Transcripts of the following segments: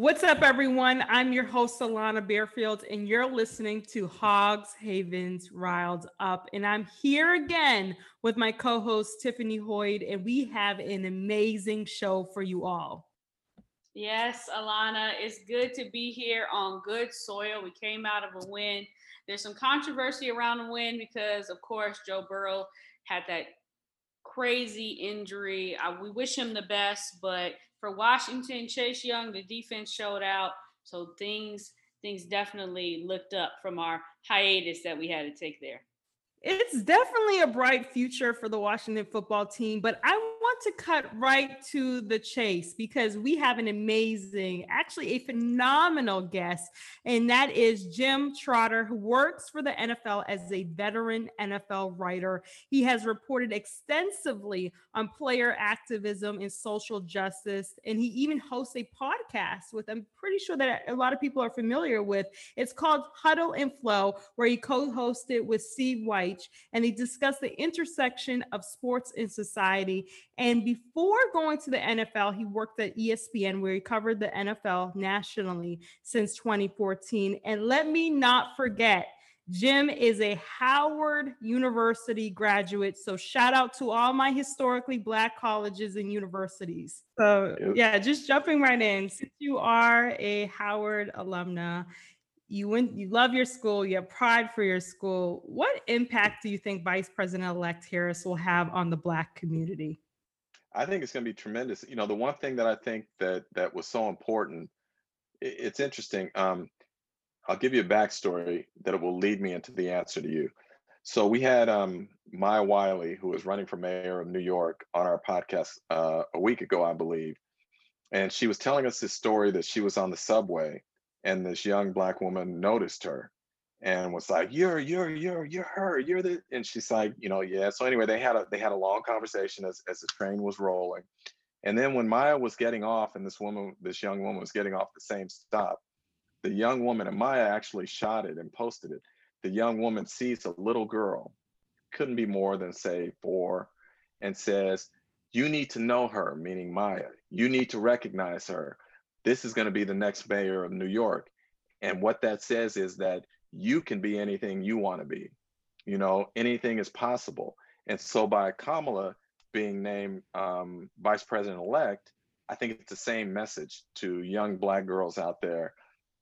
What's up, everyone? I'm your host, Alana Bearfield, and you're listening to Hogs Havens Riled Up. And I'm here again with my co host, Tiffany Hoyd, and we have an amazing show for you all. Yes, Alana, it's good to be here on good soil. We came out of a win. There's some controversy around the win because, of course, Joe Burrow had that crazy injury. I, we wish him the best, but for Washington, Chase Young, the defense showed out. So things things definitely looked up from our hiatus that we had to take there. It's definitely a bright future for the Washington football team, but I want to cut right to the chase because we have an amazing, actually a phenomenal guest, and that is Jim Trotter, who works for the NFL as a veteran NFL writer. He has reported extensively on player activism and social justice, and he even hosts a podcast with I'm pretty sure that a lot of people are familiar with. It's called Huddle and Flow, where he co-hosted with Steve Wyche and they discussed the intersection of sports and society. And before going to the NFL, he worked at ESPN, where he covered the NFL nationally since 2014. And let me not forget, Jim is a Howard University graduate. So shout out to all my historically black colleges and universities. So yeah, just jumping right in. Since you are a Howard alumna, you went you love your school you have pride for your school. What impact do you think vice president-elect harris will have on the black community? I think it's going to be tremendous. You know the one thing that i think that that was so important it's interesting um, i'll give you a backstory that it will lead me into the answer to you. So we had um, maya wiley who was running for mayor of new york on our podcast uh, a week ago i believe. And she was telling us this story that she was on the subway and this young black woman noticed her and was like you're you're you're you're her you're the and she's like you know yeah. So anyway they had a they had a long conversation as, as the train was rolling. And then when maya was getting off and this woman this young woman was getting off the same stop the young woman and maya actually shot it and posted it the young woman sees a little girl couldn't be more than say four and says you need to know her meaning maya. You need to recognize her this is going to be the next mayor of New York. And what that says is that you can be anything you want to be. You know, anything is possible. And so by Kamala being named um, vice president elect, I think it's the same message to young Black girls out there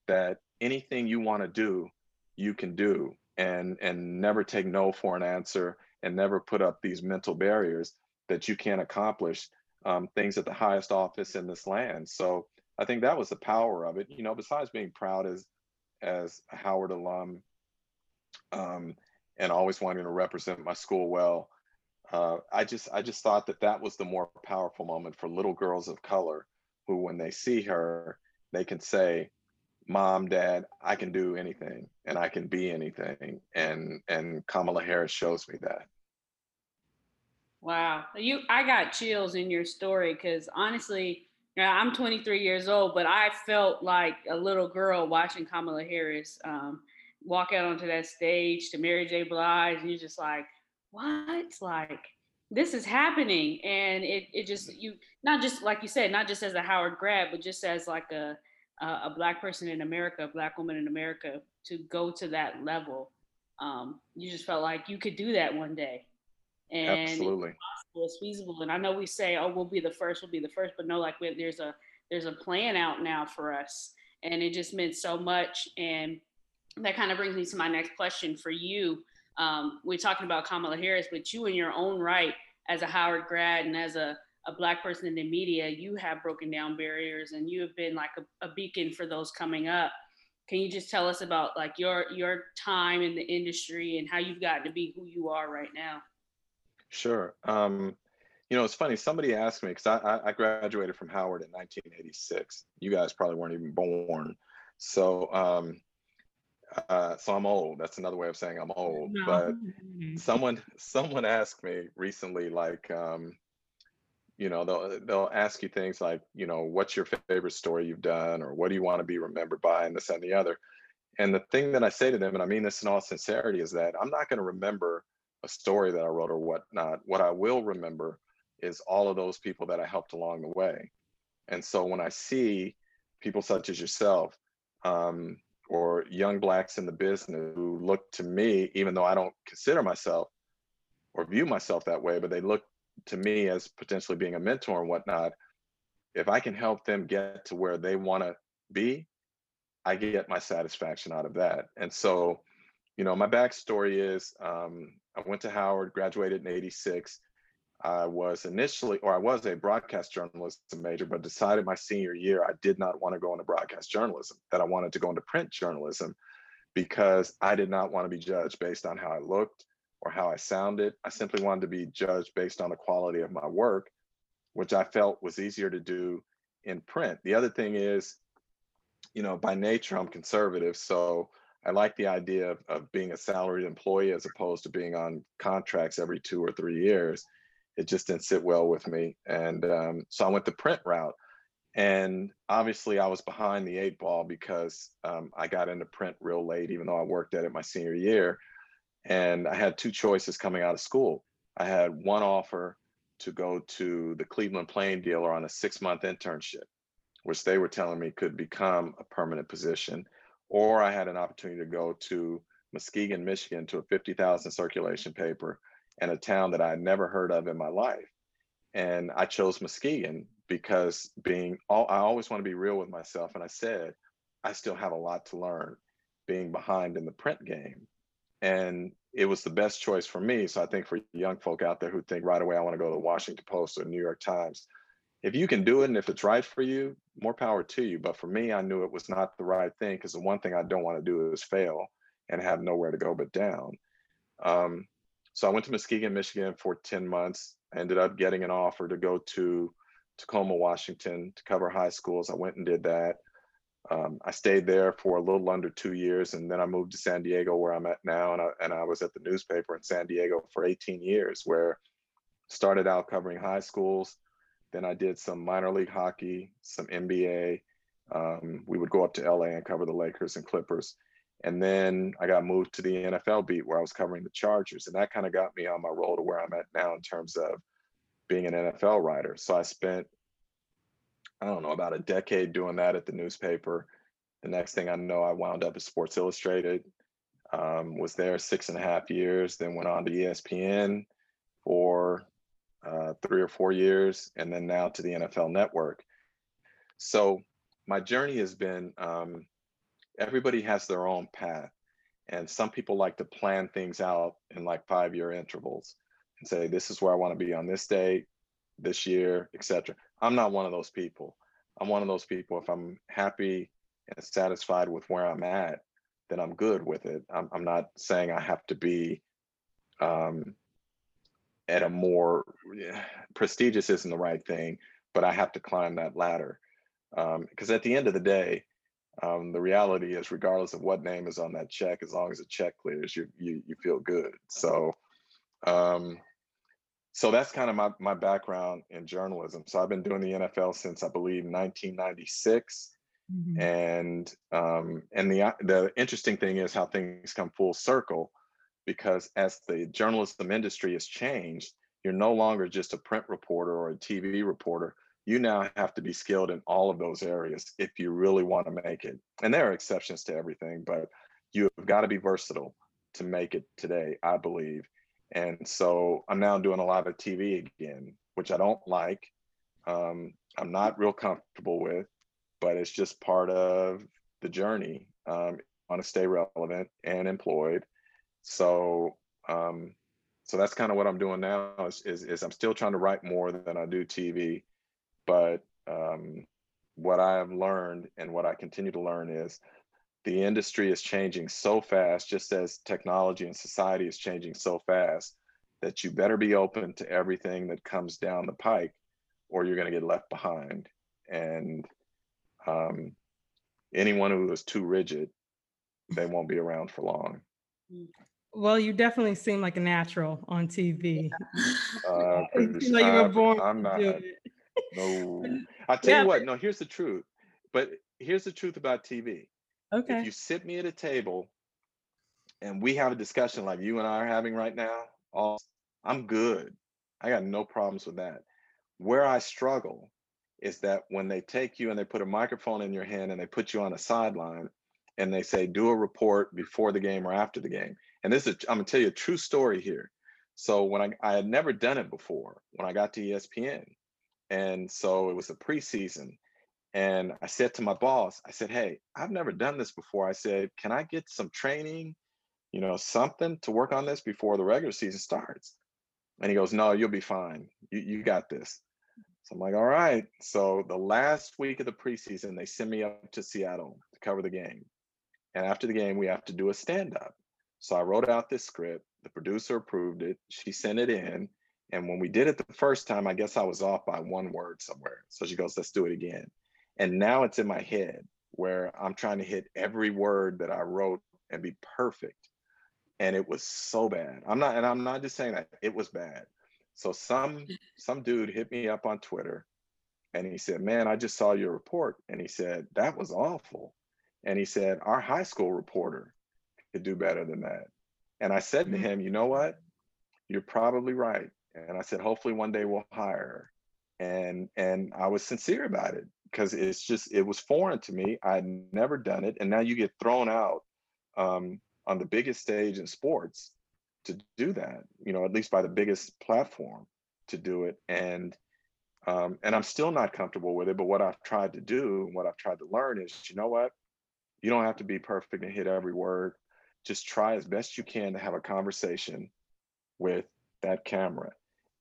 that anything you want to do, you can do and and never take no for an answer and never put up these mental barriers that you can't accomplish um, things at the highest office in this land. So I think that was the power of it. You know, besides being proud as as a Howard alum, um, and always wanting to represent my school well, uh, I just I just thought that that was the more powerful moment for little girls of color, who when they see her, they can say, "Mom, Dad, I can do anything, and I can be anything," and and Kamala Harris shows me that. Wow, you I got chills in your story because honestly yeah, I'm 23 years old, but I felt like a little girl watching Kamala Harris um, walk out onto that stage to Mary J. Blige, and you're just like, what? Like, this is happening, and it it just you not just like you said, not just as a Howard grad, but just as like a a black person in America, a black woman in America, to go to that level. Um, you just felt like you could do that one day, and Absolutely it's feasible. And I know we say, oh, we'll be the first, we'll be the first, but no, like there's a there's a plan out now for us, and it just meant so much. And that kind of brings me to my next question for you. Um, we're talking about Kamala Harris, but you in your own right, as a Howard grad and as a a black person in the media, you have broken down barriers and you have been like a, a beacon for those coming up. Can you just tell us about like your your time in the industry and how you've gotten to be who you are right now? Sure. Um, you know, it's funny. Somebody asked me because I, I graduated from Howard in 1986. You guys probably weren't even born. So, um, uh, so I'm old. That's another way of saying I'm old. No. But someone someone asked me recently, like, um, you know, they'll they'll ask you things like, you know, what's your favorite story you've done, or what do you want to be remembered by, and this and the other. And the thing that I say to them, and I mean this in all sincerity, is that I'm not going to remember a story that I wrote or whatnot. What I will remember is all of those people that I helped along the way. And so when I see people such as yourself, um, or young blacks in the business who look to me, even though I don't consider myself or view myself that way, but they look to me as potentially being a mentor and whatnot. If I can help them get to where they want to be, I get my satisfaction out of that. And so, you know, my backstory is um, I went to Howard, graduated in 86. I was initially, or I was a broadcast journalism major, but decided my senior year I did not want to go into broadcast journalism, that I wanted to go into print journalism because I did not want to be judged based on how I looked or how I sounded. I simply wanted to be judged based on the quality of my work, which I felt was easier to do in print. The other thing is, you know, by nature, I'm conservative. So I like the idea of, of being a salaried employee as opposed to being on contracts every two or three years. It just didn't sit well with me. And um, so I went the print route. And obviously, I was behind the eight ball because um, I got into print real late, even though I worked at it my senior year. And I had two choices coming out of school. I had one offer to go to the Cleveland Plain Dealer on a six month internship, which they were telling me could become a permanent position. Or I had an opportunity to go to Muskegon, Michigan to a 50,000 circulation paper in a town that I had never heard of in my life. And I chose Muskegon because being all, I always want to be real with myself. And I said, I still have a lot to learn being behind in the print game and it was the best choice for me. So I think for young folk out there who think right away, I want to go to the Washington Post or New York Times, if you can do it and if it's right for you, more power to you. But for me, I knew it was not the right thing because the one thing I don't want to do is fail and have nowhere to go but down. Um, so I went to Muskegon, Michigan for 10 months. Ended up getting an offer to go to Tacoma, Washington to cover high schools. I went and did that. Um, I stayed there for a little under two years, and then I moved to San Diego, where I'm at now, and I, and I was at the newspaper in San Diego for 18 years, where started out covering high schools. Then I did some minor league hockey, some NBA. Um, we would go up to LA and cover the Lakers and Clippers. And then I got moved to the NFL beat where I was covering the Chargers. And that kind of got me on my roll to where I'm at now in terms of being an NFL writer. So I spent I don't know, about a decade doing that at the newspaper. The next thing I know, I wound up at Sports Illustrated, um, was there six and a half years, then went on to ESPN for uh, three or four years, and then now to the NFL Network. So my journey has been um, everybody has their own path. And some people like to plan things out in like five year intervals and say, this is where I want to be on this date, this year, etc. I'm not one of those people. I'm one of those people. If I'm happy and satisfied with where I'm at, then I'm good with it. I'm, I'm not saying I have to be um, at a more prestigious isn't the right thing, but I have to climb that ladder. Because um, at the end of the day, um, the reality is, regardless of what name is on that check, as long as the check clears, you you, you feel good. So um, so that's kind of my, my background in journalism. So I've been doing the NFL since I believe 1996. Mm-hmm. And um, and the the interesting thing is how things come full circle, because as the journalism industry has changed, you're no longer just a print reporter or a TV reporter. You now have to be skilled in all of those areas if you really want to make it. And there are exceptions to everything, but you have got to be versatile to make it today, I believe. And so I'm now doing a lot of TV again, which I don't like. Um, I'm not real comfortable with, but it's just part of the journey. Um, want to stay relevant and employed. So, um, so that's kind of what I'm doing now. Is, is, is, I'm still trying to write more than I do TV, but um, what I have learned and what I continue to learn is the industry is changing so fast, just as technology and society is changing so fast, that you better be open to everything that comes down the pike, or you're going to get left behind. And um, anyone who is too rigid, they won't be around for long. Well, you definitely seem like a natural on TV. Uh, like you were born I'm not. No, I tell yeah, you what. No, here's the truth. But here's the truth about TV. Okay. If you sit me at a table and we have a discussion like you and I are having right now, all I'm good. I got no problems with that. Where I struggle is that when they take you and they put a microphone in your hand and they put you on a sideline and they say, do a report before the game or after the game. And this is, I'm gonna tell you a true story here. So when I, I had never done it before when I got to ESPN. And so it was the preseason. And I said to my boss, I said, Hey, I've never done this before. I said, Can I get some training, you know, something to work on this before the regular season starts? And he goes, No, you'll be fine. You, you got this. So I'm like, All right. So the last week of the preseason, they send me up to Seattle to cover the game. And after the game, we have to do a stand up. So I wrote out this script. The producer approved it. She sent it in. And when we did it the first time, I guess I was off by one word somewhere. So she goes, let's do it again. And now it's in my head where I'm trying to hit every word that I wrote and be perfect. And it was so bad. I'm not, and I'm not just saying that it was bad. So some some dude hit me up on Twitter and he said, Man, I just saw your report. And he said, That was awful. And he said, Our high school reporter could do better than that. And I said to mm-hmm. him, You know what? You're probably right and I said, hopefully one day we'll hire And and I was sincere about it because it's just it was foreign to me. I'd never done it, and now you get thrown out um, on the biggest stage in sports to do that. You know, at least by the biggest platform to do it, and um, and I'm still not comfortable with it. But what I've tried to do, and what I've tried to learn is, you know what, you don't have to be perfect and hit every word. Just try as best you can to have a conversation with that camera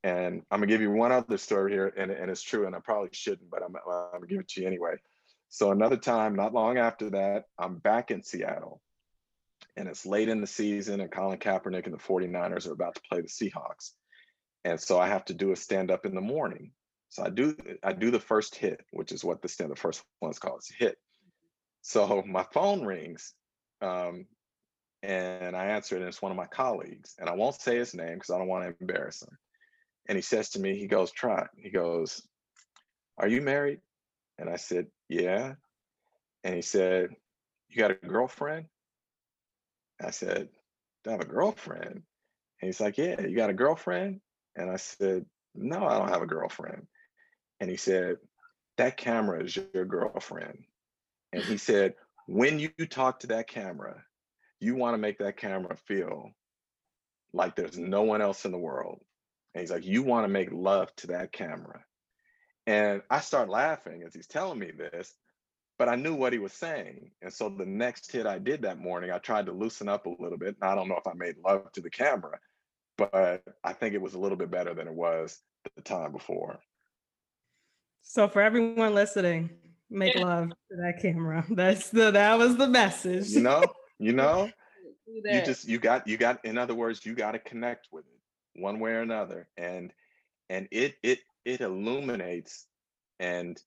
and I'm gonna give you one other story here, and, and it's true, and I probably shouldn't, but I'm, I'm gonna give it to you anyway. So another time, not long after that, I'm back in Seattle, and it's late in the season, and Colin Kaepernick and the 49ers are about to play the Seahawks, and so I have to do a stand up in the morning. So I do I do the first hit, which is what the stand the first one's called. It's a hit. So my phone rings, um, and I answer it, and it's one of my colleagues, and I won't say his name because I don't want to embarrass him and he says to me, he goes, Trot, he goes, Are you married? And I said, Yeah. And he said, You got a girlfriend? I said, Do I have a girlfriend? And he's like, Yeah, you got a girlfriend? And I said, No, I don't have a girlfriend. And he said, That camera is your girlfriend. And he said, When you talk to that camera, you want to make that camera feel like there's no one else in the world and he's like, You want to make love to that camera. And I start laughing as he's telling me this, but I knew what he was saying. And so the next hit I did that morning, I tried to loosen up a little bit. And I don't know if I made love to the camera, but I think it was a little bit better than it was the time before. So for everyone listening, make love to that camera. That's the that was the message. You know, you know, you just you got you got in other words, you got to connect with it one way or another and and it it it illuminates and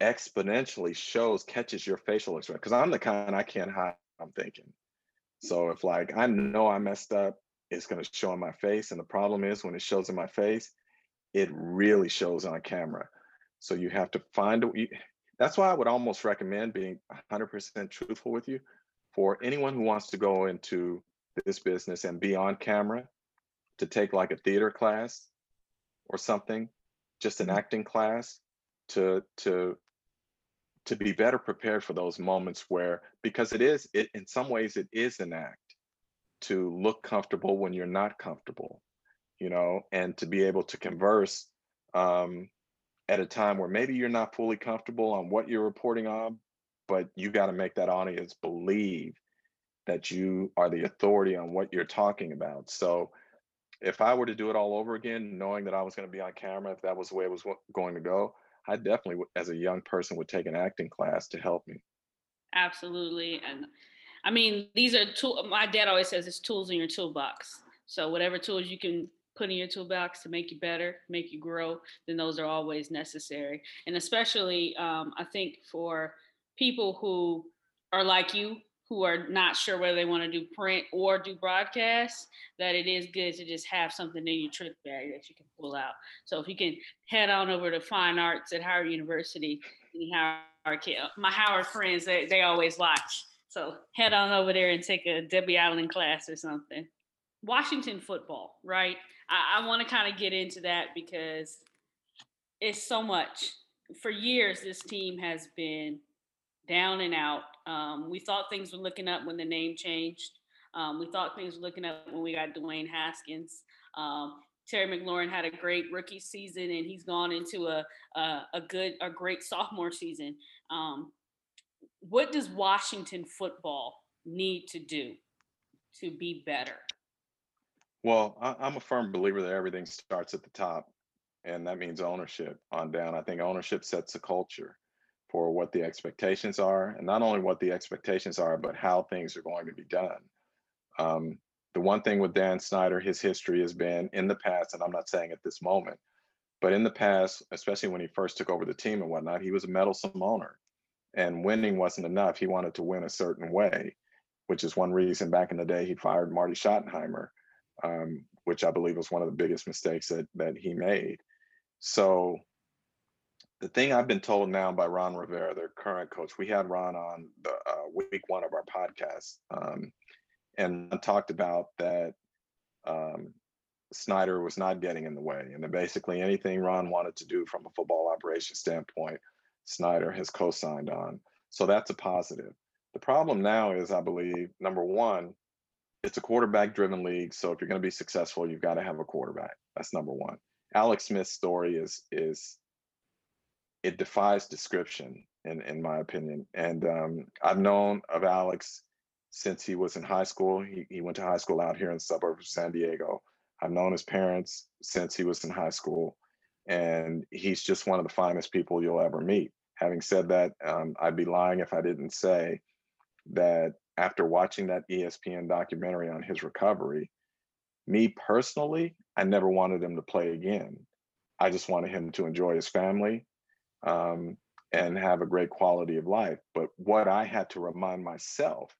exponentially shows catches your facial expression because i'm the kind i can't hide i'm thinking. So if like i know i messed up it's going to show in my face and the problem is when it shows in my face it really shows on camera. So you have to find a that's why i would almost recommend being 100% truthful with you for anyone who wants to go into this business and be on camera to take like a theater class or something, just an mm-hmm. acting class to to to be better prepared for those moments where because it is it in some ways it is an act to look comfortable when you're not comfortable you know and to be able to converse um, at a time where maybe you're not fully comfortable on what you're reporting on but you got to make that audience believe that you are the authority on what you're talking about so if I were to do it all over again, knowing that I was going to be on camera, if that was the way it was going to go, I definitely, as a young person, would take an acting class to help me. Absolutely, and I mean, these are tool. My dad always says it's tools in your toolbox. So whatever tools you can put in your toolbox to make you better, make you grow, then those are always necessary. And especially, um, I think for people who are like you, who are not sure whether they want to do print or do broadcast, that it is good to just have something in your trick bag that you can pull out. So if you can head on over to Fine Arts at Howard University, Howard, uh, my Howard friends, they, they always watch. So head on over there and take a Debbie Allen class or something. Washington football, right? I, I want to kind of get into that because it's so much for years, this team has been down and out. Um, we thought things were looking up when the name changed. Um, we thought things were looking up when we got Dwayne Haskins. Um, Terry McLaurin had a great rookie season, and he's gone into a a, a good, a great sophomore season. Um, what does Washington football need to do to be better? Well, I, I'm a firm believer that everything starts at the top, and that means ownership on down. I think ownership sets a culture for what the expectations are, and not only what the expectations are, but how things are going to be done. Um, the one thing with Dan Snyder, his history has been in the past, and I'm not saying at this moment, but in the past, especially when he first took over the team and whatnot, he was a meddlesome owner, and winning wasn't enough. He wanted to win a certain way, which is one reason back in the day he fired Marty Schottenheimer, um, which I believe was one of the biggest mistakes that that he made. So the thing I've been told now by Ron Rivera, their current coach, we had Ron on the uh, week one of our podcast, um, and talked about that um, Snyder was not getting in the way, and that basically anything Ron wanted to do from a football operation standpoint, Snyder has co-signed on. So that's a positive. The problem now is, I believe, number one, it's a quarterback-driven league. So if you're going to be successful, you've got to have a quarterback. That's number one. Alex Smith's story is is it defies description in in my opinion. And um, I've known of Alex since he was in high school. He he went to high school out here in the suburbs of San Diego. I've known his parents since he was in high school, and he's just one of the finest people you'll ever meet. Having said that, um, I'd be lying if I didn't say that after watching that ESPN documentary on his recovery, me personally, I never wanted him to play again. I just wanted him to enjoy his family um, and have a great quality of life. But what I had to remind myself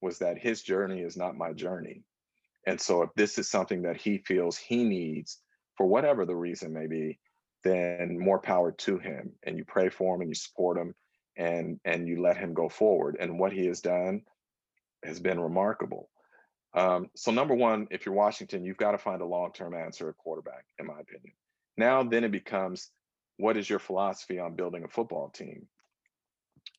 was that his journey is not my journey. And so if this is something that he feels he needs for whatever the reason may be, then more power to him. And you pray for him and you support him and and you let him go forward. And what he has done has been remarkable. Um, so number one, if you're Washington, you've got to find a long-term answer at quarterback, in my opinion. Now then it becomes what is your philosophy on building a football team?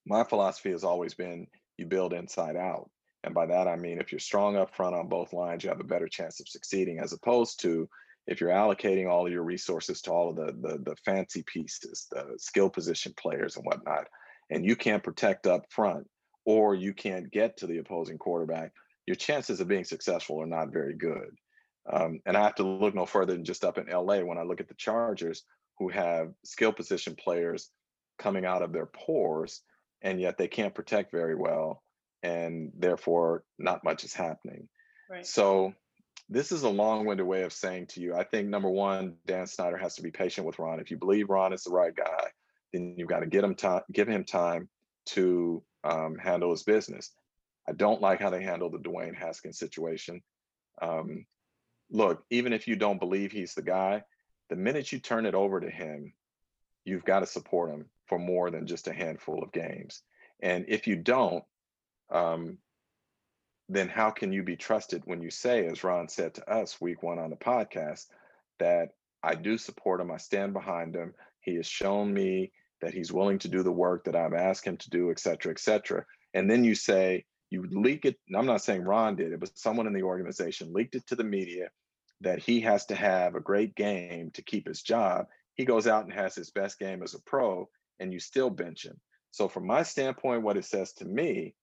My philosophy has always been you build inside out. And by that, I mean, if you're strong up front on both lines, you have a better chance of succeeding, as opposed to if you're allocating all of your resources to all of the, the, the fancy pieces, the skill position players and whatnot, and you can't protect up front or you can't get to the opposing quarterback, your chances of being successful are not very good. Um, and I have to look no further than just up in LA when I look at the Chargers, who have skill position players coming out of their pores, and yet they can't protect very well and therefore not much is happening. Right. So this is a long-winded way of saying to you, I think number one, Dan Snyder has to be patient with Ron. If you believe Ron is the right guy, then you've got to get him time, give him time to um, handle his business. I don't like how they handle the Dwayne Haskins situation. Um, look, even if you don't believe he's the guy, the minute you turn it over to him, you've got to support him for more than just a handful of games. And if you don't, um, then how can you be trusted when you say, as Ron said to us week one on the podcast, that I do support him, I stand behind him. He has shown me that he's willing to do the work that I've asked him to do, et cetera, et cetera. And then you say, you leak it. I'm not saying Ron did it, but someone in the organization leaked it to the media that he has to have a great game to keep his job. He goes out and has his best game as a pro, and you still bench him. So, from my standpoint, what it says to me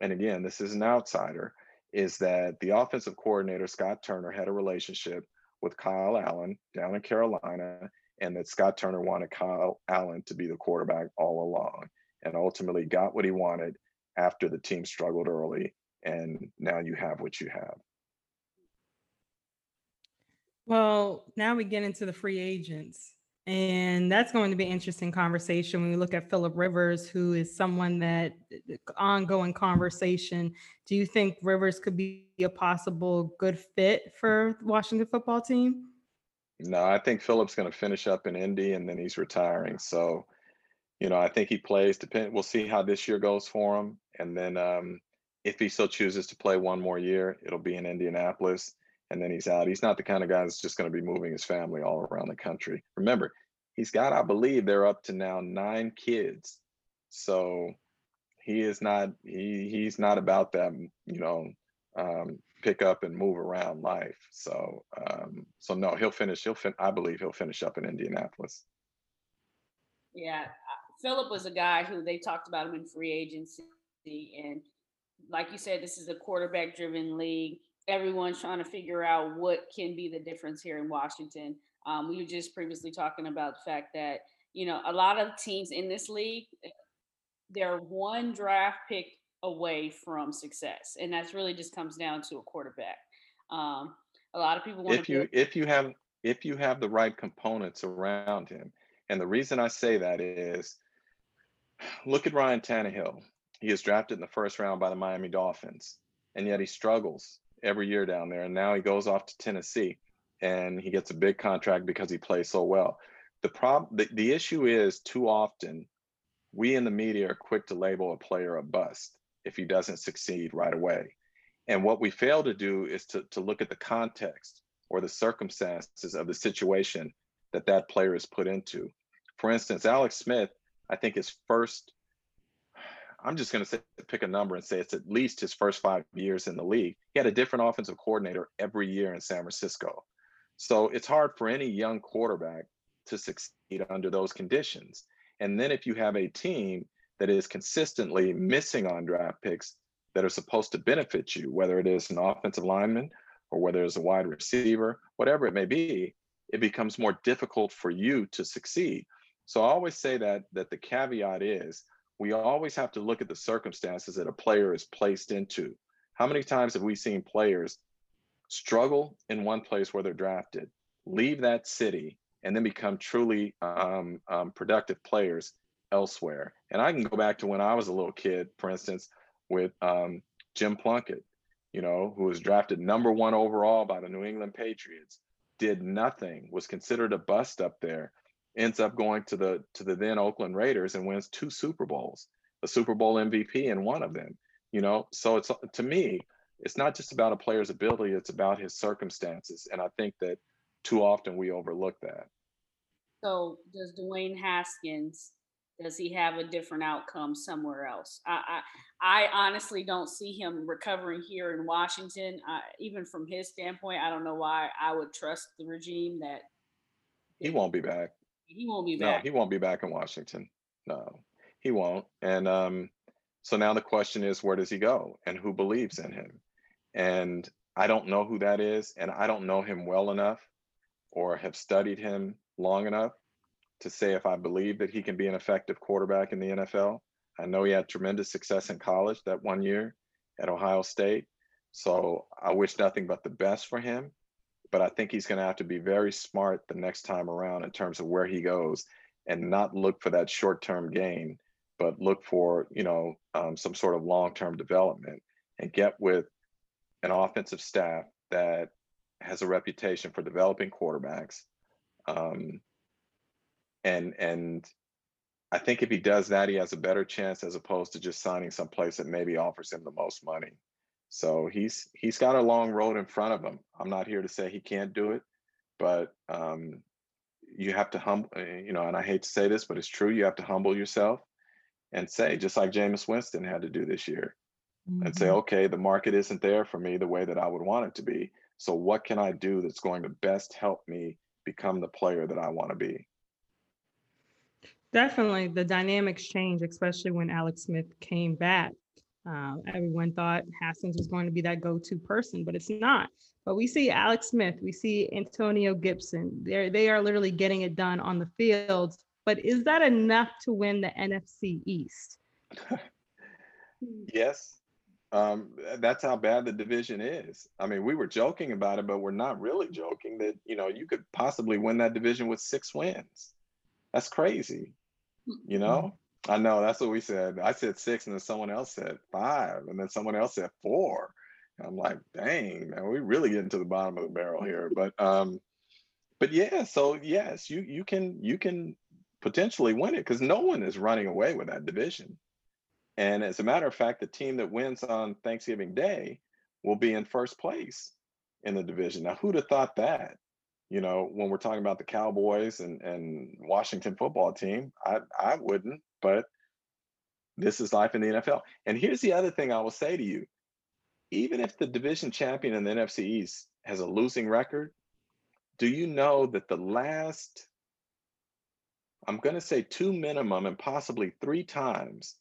and again, this is an outsider, is that the offensive coordinator, Scott Turner, had a relationship with Kyle Allen down in Carolina, and that Scott Turner wanted Kyle Allen to be the quarterback all along, and ultimately got what he wanted after the team struggled early. And now you have what you have. Well, now we get into the free agents. And that's going to be an interesting conversation when we look at Philip Rivers, who is someone that ongoing conversation. Do you think Rivers could be a possible good fit for the Washington football team? No, I think Philip's going to finish up in Indy and then he's retiring. So, you know, I think he plays. Depend. We'll see how this year goes for him, and then um, if he still chooses to play one more year, it'll be in Indianapolis and then he's out. He's not the kind of guy that's just going to be moving his family all around the country. Remember, he's got, I believe, they're up to now nine kids. So he is not he he's not about that, you know, um, pick up and move around life. So um, so no, he'll finish. He'll fin- I believe he'll finish up in Indianapolis. Yeah, Philip was a guy who they talked about him in free agency, and like you said, this is a quarterback-driven league. Everyone's trying to figure out what can be the difference here in Washington. Um, we were just previously talking about the fact that you know a lot of teams in this league, they're one draft pick away from success, and that's really just comes down to a quarterback. Um, a lot of people want if you if you have if you have the right components around him, and the reason I say that is, look at Ryan Tannehill. He is drafted in the first round by the Miami Dolphins, and yet he struggles every year down there. And now he goes off to Tennessee, and he gets a big contract because he plays so well. The problem, the, the issue is too often we in the media are quick to label a player a bust if he doesn't succeed right away. And what we fail to do is to, to look at the context or the circumstances of the situation that that player is put into. For instance, Alex Smith, I think his first, I'm just going to pick a number and say it's at least his first five years in the league. He had a different offensive coordinator every year in San Francisco. So it's hard for any young quarterback to succeed under those conditions. And then if you have a team that is consistently missing on draft picks that are supposed to benefit you, whether it is an offensive lineman or whether it's a wide receiver, whatever it may be, it becomes more difficult for you to succeed. So I always say that that the caveat is we always have to look at the circumstances that a player is placed into. How many times have we seen players struggle in one place where they're drafted, leave that city, and then become truly um, um, productive players elsewhere. And I can go back to when I was a little kid, for instance, with um, Jim Plunkett, you know, who was drafted number one overall by the New England Patriots, did nothing, was considered a bust up there, ends up going to the to the then Oakland Raiders and wins two Super Bowls, a Super Bowl MVP in one of them. You know, so it's to me, it's not just about a player's ability; it's about his circumstances, and I think that too often we overlook that. So, does Dwayne Haskins does he have a different outcome somewhere else? I I, I honestly don't see him recovering here in Washington. Uh, even from his standpoint, I don't know why I would trust the regime that he won't be back. He won't be back. No, he won't be back in Washington. No, he won't. And um, so now the question is, where does he go, and who believes in him? And I don't know who that is, and I don't know him well enough, or have studied him long enough to say if I believe that he can be an effective quarterback in the NFL. I know he had tremendous success in college that one year at Ohio State. So I wish nothing but the best for him. But I think he's going to have to be very smart the next time around in terms of where he goes and not look for that short term gain, but look for, you know, um, some sort of long term development and get with an offensive staff that has a reputation for developing quarterbacks. Um, and and I think if he does that, he has a better chance as opposed to just signing some place that maybe offers him the most money. So he's he's got a long road in front of him. I'm not here to say he can't do it, but um, you have to humble, eh, you know, and I hate to say this, but it's true. You have to humble yourself and say, just like Jameis Winston had to do this year, mm-hmm. and say, mm-hmm. okay, the market isn't there for me the way that I would want it to be. So what can I do that's going to best help me become the player that I want to be? Definitely, the dynamics change, especially when Alex Smith came back. Uh, everyone thought Haskins was going to be that go-to person, but it's not. But we see Alex Smith, we see Antonio Gibson. They they are literally getting it done on the field. But is that enough to win the NFC East? yes, um, that's how bad the division is. I mean, we were joking about it, but we're not really joking that you know you could possibly win that division with six wins. That's crazy. You know, I know that's what we said. I said six, and then someone else said five, and then someone else said four. And I'm like, dang, man, we really getting to the bottom of the barrel here. But um, but yeah, so yes, you you can you can potentially win it because no one is running away with that division. And as a matter of fact, the team that wins on Thanksgiving Day will be in first place in the division. Now, who'd have thought that? you know, when we're talking about the Cowboys and, and Washington football team, I, I wouldn't, but this is life in the NFL. And here's the other thing I will say to you. Even if the division champion in the NFC East has a losing record, do you know that the last, I'm going to say two minimum and possibly three times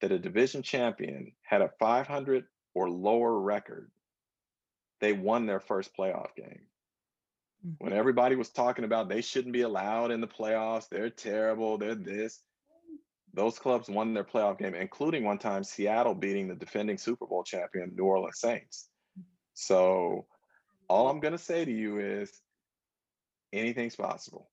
that a division champion had a 500 or lower record, they won their first playoff game mm-hmm. when everybody was talking about they shouldn't be allowed in the playoffs, they're terrible, they're this. Those clubs won their playoff game, including one time Seattle beating the defending Super Bowl champion New Orleans Saints. So, all I'm going to say to you is anything's possible.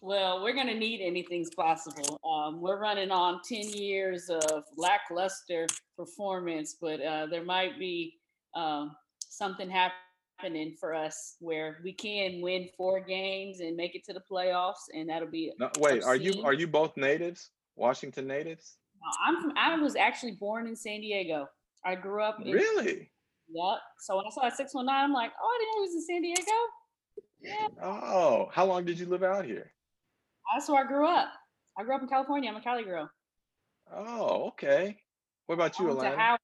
Well, we're going to need anything's possible. Um, we're running on 10 years of lackluster performance, but uh, there might be um, something happening for us where we can win four games and make it to the playoffs, and that'll be. No, wait, are you are you both natives? Washington natives? I'm from. I was actually born in San Diego. I grew up. In, really? Yep. So when I saw that 619, I'm like, oh, I didn't know he was in San Diego. Yeah. Oh, how long did you live out here? That's where I grew up. I grew up in California. I'm a Cali girl. Oh, okay. What about you, Alana?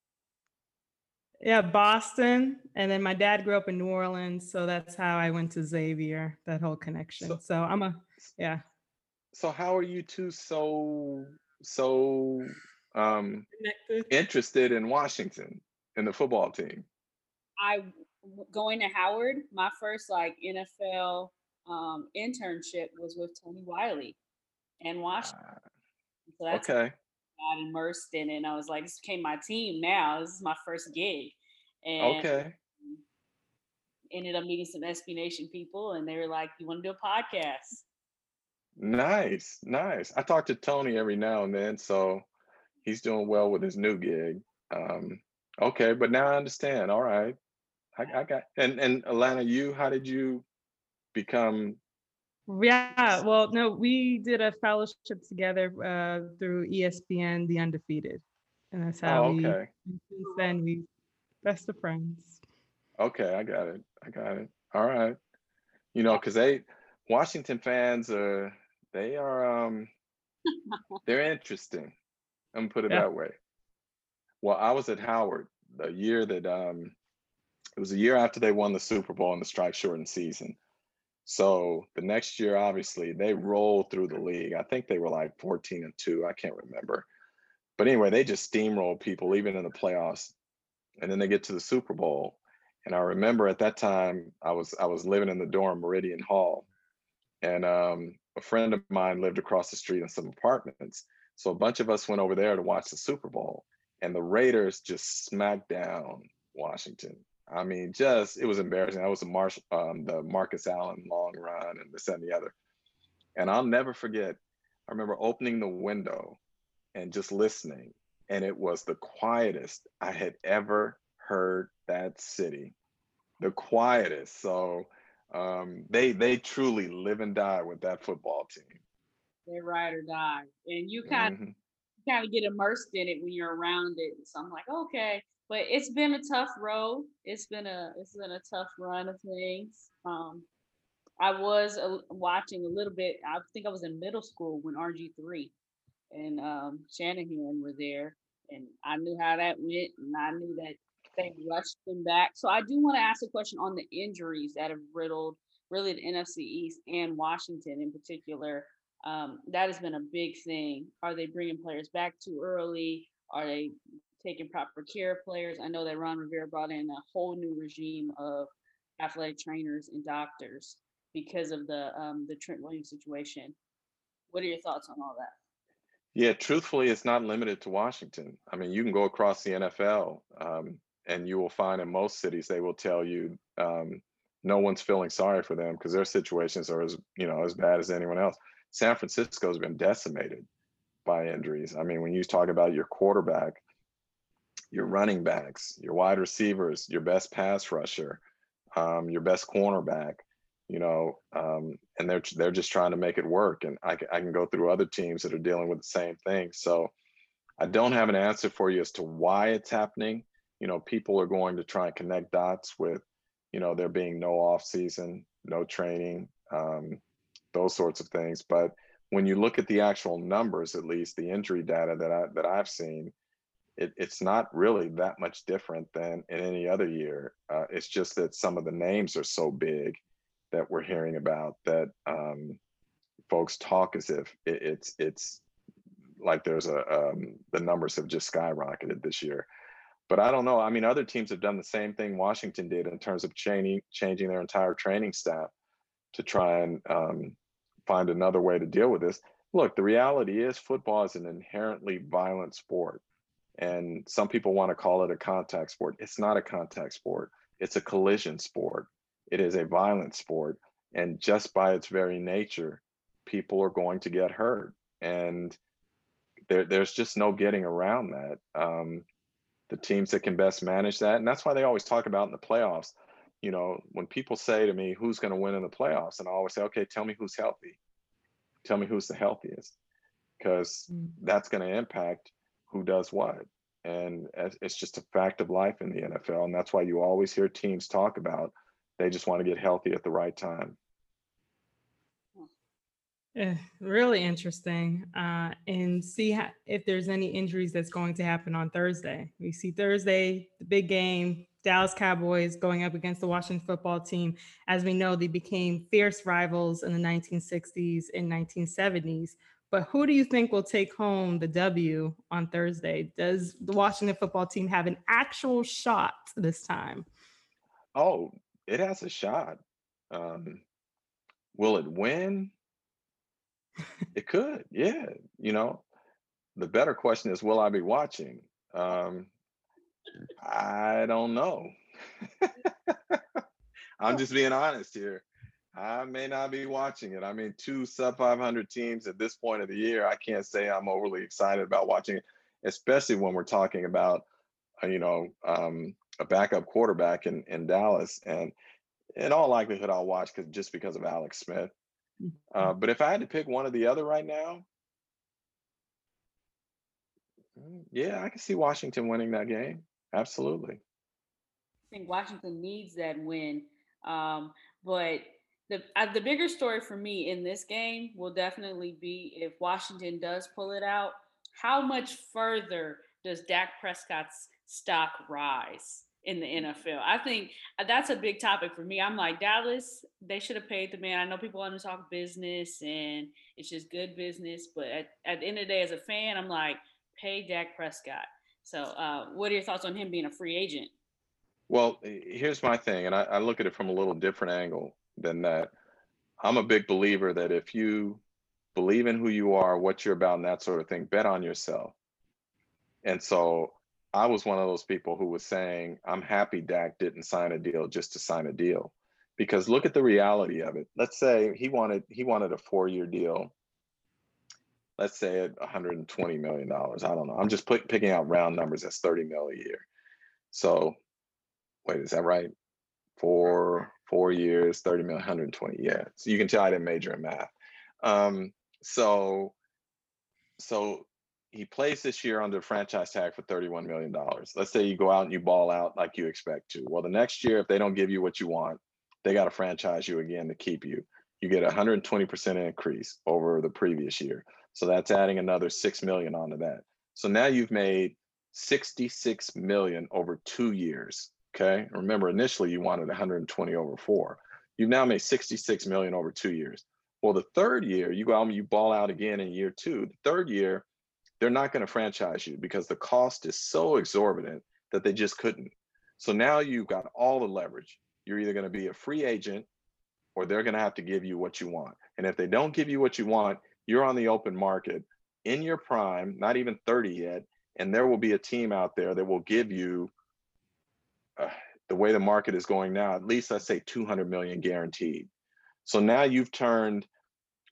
Yeah, Boston. And then my dad grew up in New Orleans. So that's how I went to Xavier, that whole connection. So, so I'm a, yeah. So how are you two so, so um, Connected. interested in Washington in the football team? I going to Howard, my first like NFL um, internship was with Tony Wyllie and Washington. Uh, so that's okay got immersed in it. And I was like, this became my team now. This is my first gig. And okay. Ended up meeting some SB Nation people, and they were like, "You want to do a podcast?" Nice, nice. I talk to Tony every now and then, so he's doing well with his new gig. Um, okay, but now I understand. All right, I, I got and and Alana, you, how did you become yeah, well, no, we did a fellowship together uh, through ESPN, The Undefeated, and that's how oh, okay. we. Since then, we best of friends. Okay, I got it. I got it. All right. You know, because they Washington fans are they are um they're interesting. I'm gonna put it yeah. that way. Well, I was at Howard the year that um it was a year after they won the Super Bowl in the strike shortened season. So the next year, obviously, they rolled through the league. I think they were like 14 and 2. I can't remember. But anyway, they just steamrolled people even in the playoffs. And then they get to the Super Bowl. And I remember at that time I was I was living in the dorm Meridian Hall. And um, a friend of mine lived across the street in some apartments. So a bunch of us went over there to watch the Super Bowl. And the Raiders just smacked down Washington. I mean, just it was embarrassing. That was the Marsh, um, the Marcus Allen long run, and this and the other. And I'll never forget. I remember opening the window and just listening, and it was the quietest I had ever heard that city. The quietest. So um, they they truly live and die with that football team. They ride or die, and you kind mm-hmm. of kind of get immersed in it when you're around it. So I'm like, okay but it's been a tough road. It's been a it's been a tough run of things. Um, I was uh, watching a little bit. I think I was in middle school when RG three and um, Shanahan were there, and I knew how that went, and I knew that they rushed them back. So I do want to ask a question on the injuries that have riddled really the NFC East and Washington in particular. Um, that has been a big thing. Are they bringing players back too early? Are they taking proper care of players. I know that Ron Rivera brought in a whole new regime of athletic trainers and doctors because of the um, the Trent Williams situation. What are your thoughts on all that? Yeah, truthfully, it's not limited to Washington. I mean, you can go across the NFL, um, and you will find in most cities they will tell you um, no one's feeling sorry for them because their situations are as you know as bad as anyone else. San Francisco's been decimated by injuries. I mean, when you talk about your quarterback, your running backs, your wide receivers, your best pass rusher, um, your best cornerback, you know, um, and they're they're just trying to make it work. And I, I can go through other teams that are dealing with the same thing. So I don't have an answer for you as to why it's happening. You know, people are going to try and connect dots with, you know, there being no off season. no training, um, those sorts of things. But when you look at the actual numbers, at least the injury data that I that I've seen, it, it's not really that much different than in any other year. Uh, it's just that some of the names are so big that we're hearing about that um, folks talk as if it, it's it's like there's a um, the numbers have just skyrocketed this year. But I don't know. I mean, other teams have done the same thing Washington did in terms of changing changing their entire training staff to try and um, find another way to deal with this. Look, the reality is football is an inherently violent sport. And some people want to call it a contact sport. It's not a contact sport, it's a collision sport. It is a violent sport. And just by its very nature, people are going to get hurt. And there, there's just no getting around that. Um, the teams that can best manage that, and that's why they always talk about in the playoffs. You know, when people say to me, "Who's going to win in the playoffs?" and I always say, "Okay, tell me who's healthy. Tell me who's the healthiest, because mm. that's going to impact who does what." And it's just a fact of life in the NFL, and that's why you always hear teams talk about they just want to get healthy at the right time. Yeah, really interesting. Uh, and see how, if there's any injuries that's going to happen on Thursday. We see Thursday, the big game, Dallas Cowboys going up against the Washington football team. As we know, they became fierce rivals in the 1960s and 1970s. But who do you think will take home the W on Thursday? Does the Washington football team have an actual shot this time? Oh, it has a shot. Um, will it win? It could, yeah. You know, the better question is, will I be watching? Um, I don't know. I'm just being honest here. I may not be watching it. I mean, two sub 500 teams at this point of the year, I can't say I'm overly excited about watching it, especially when we're talking about, uh, you know, um, a backup quarterback in, in Dallas. And in all likelihood, I'll watch because just because of Alex Smith. Uh, mm-hmm. but if I had to pick one or the other right now, mm, yeah, I can see Washington winning that game. Absolutely. I think Washington needs that win. Um, but the uh, the bigger story for me in this game will definitely be if Washington does pull it out. How much further does Dak Prescott's stock rise? In the NFL. I think uh, that's a big topic for me. I'm like Dallas, they should have paid the man. I know people want to talk business and it's just good business, but at, at the end of the day, as a fan, I'm like, pay Dak Prescott. So, uh, what are your thoughts on him being a free agent? Well, here's my thing, and I, I look at it from a little different angle than that. I'm a big believer that if you believe in who you are, what you're about, and that sort of thing, bet on yourself. And so I was one of those people who was saying, I'm happy Dak didn't sign a deal just to sign a deal. Because look at the reality of it. Let's say he wanted he wanted a four-year deal. Let's say at 120 million dollars. I don't know. I'm just put, picking out round numbers. That's 30 mil a year. So, wait, is that right? Four four years, 30 million, 120. Yeah. So you can tell I didn't major in math. Um, so so he plays this year under franchise tag for $31 million. Let's say you go out and you ball out like you expect to. Well, the next year, if they don't give you what you want, they got to franchise you again to keep you. You get a 120% increase over the previous year. So that's adding another 6 million onto that. So now you've made 66 million over two years. Okay. Remember, initially you wanted 120 over four. You've now made 66 million over two years. Well, the third year, you go out and you ball out again in year two. The third year, they're not going to franchise you because the cost is so exorbitant that they just couldn't. So now you've got all the leverage. You're either going to be a free agent or they're going to have to give you what you want. And if they don't give you what you want, you're on the open market in your prime, not even 30 yet, and there will be a team out there that will give you uh, the way the market is going now, at least let's say 200 million guaranteed. So now you've turned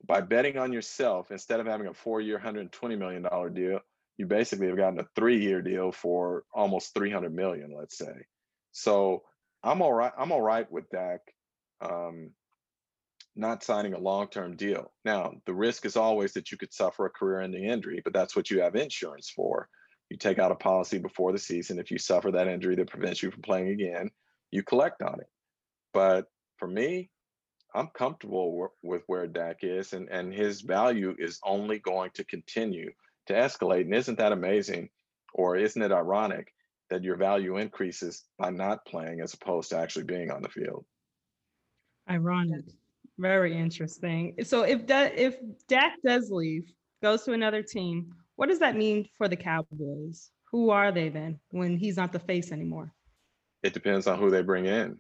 by betting on yourself instead of having a four-year, $120 million deal, you basically have gotten a three-year deal for almost 300 million, let's say. So I'm all right. I'm all right with Dak um, not signing a long-term deal. Now, the risk is always that you could suffer a career-ending injury, but that's what you have insurance for. You take out a policy before the season. If you suffer that injury that prevents you from playing again, you collect on it. But for me, I'm comfortable with where Dak is, and and his value is only going to continue to escalate. And isn't that amazing, or isn't it ironic that your value increases by not playing as opposed to actually being on the field? Ironic, very interesting. So if that if Dak does leave, goes to another team, what does that mean for the Cowboys? Who are they then when he's not the face anymore? It depends on who they bring in.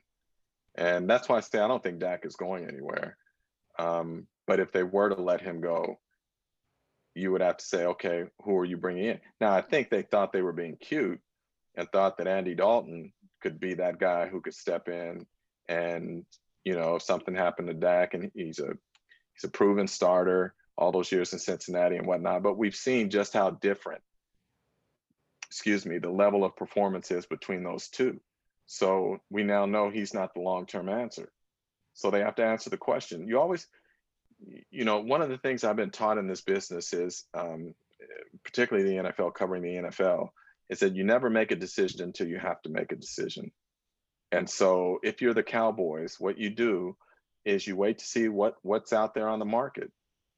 And that's why I say I don't think Dak is going anywhere. Um, but if they were to let him go, you would have to say, okay, who are you bringing in? Now, I think they thought they were being cute and thought that Andy Dalton could be that guy who could step in and, you know, if something happened to Dak and he's a he's a proven starter all those years in Cincinnati and whatnot. But we've seen just how different, excuse me, the level of performance is between those two. So we now know he's not the long term answer. So they have to answer the question. You always, you know, one of the things I've been taught in this business is, um, particularly the NFL, covering the NFL, is that you never make a decision until you have to make a decision. And so if you're the Cowboys, what you do is you wait to see what what's out there on the market,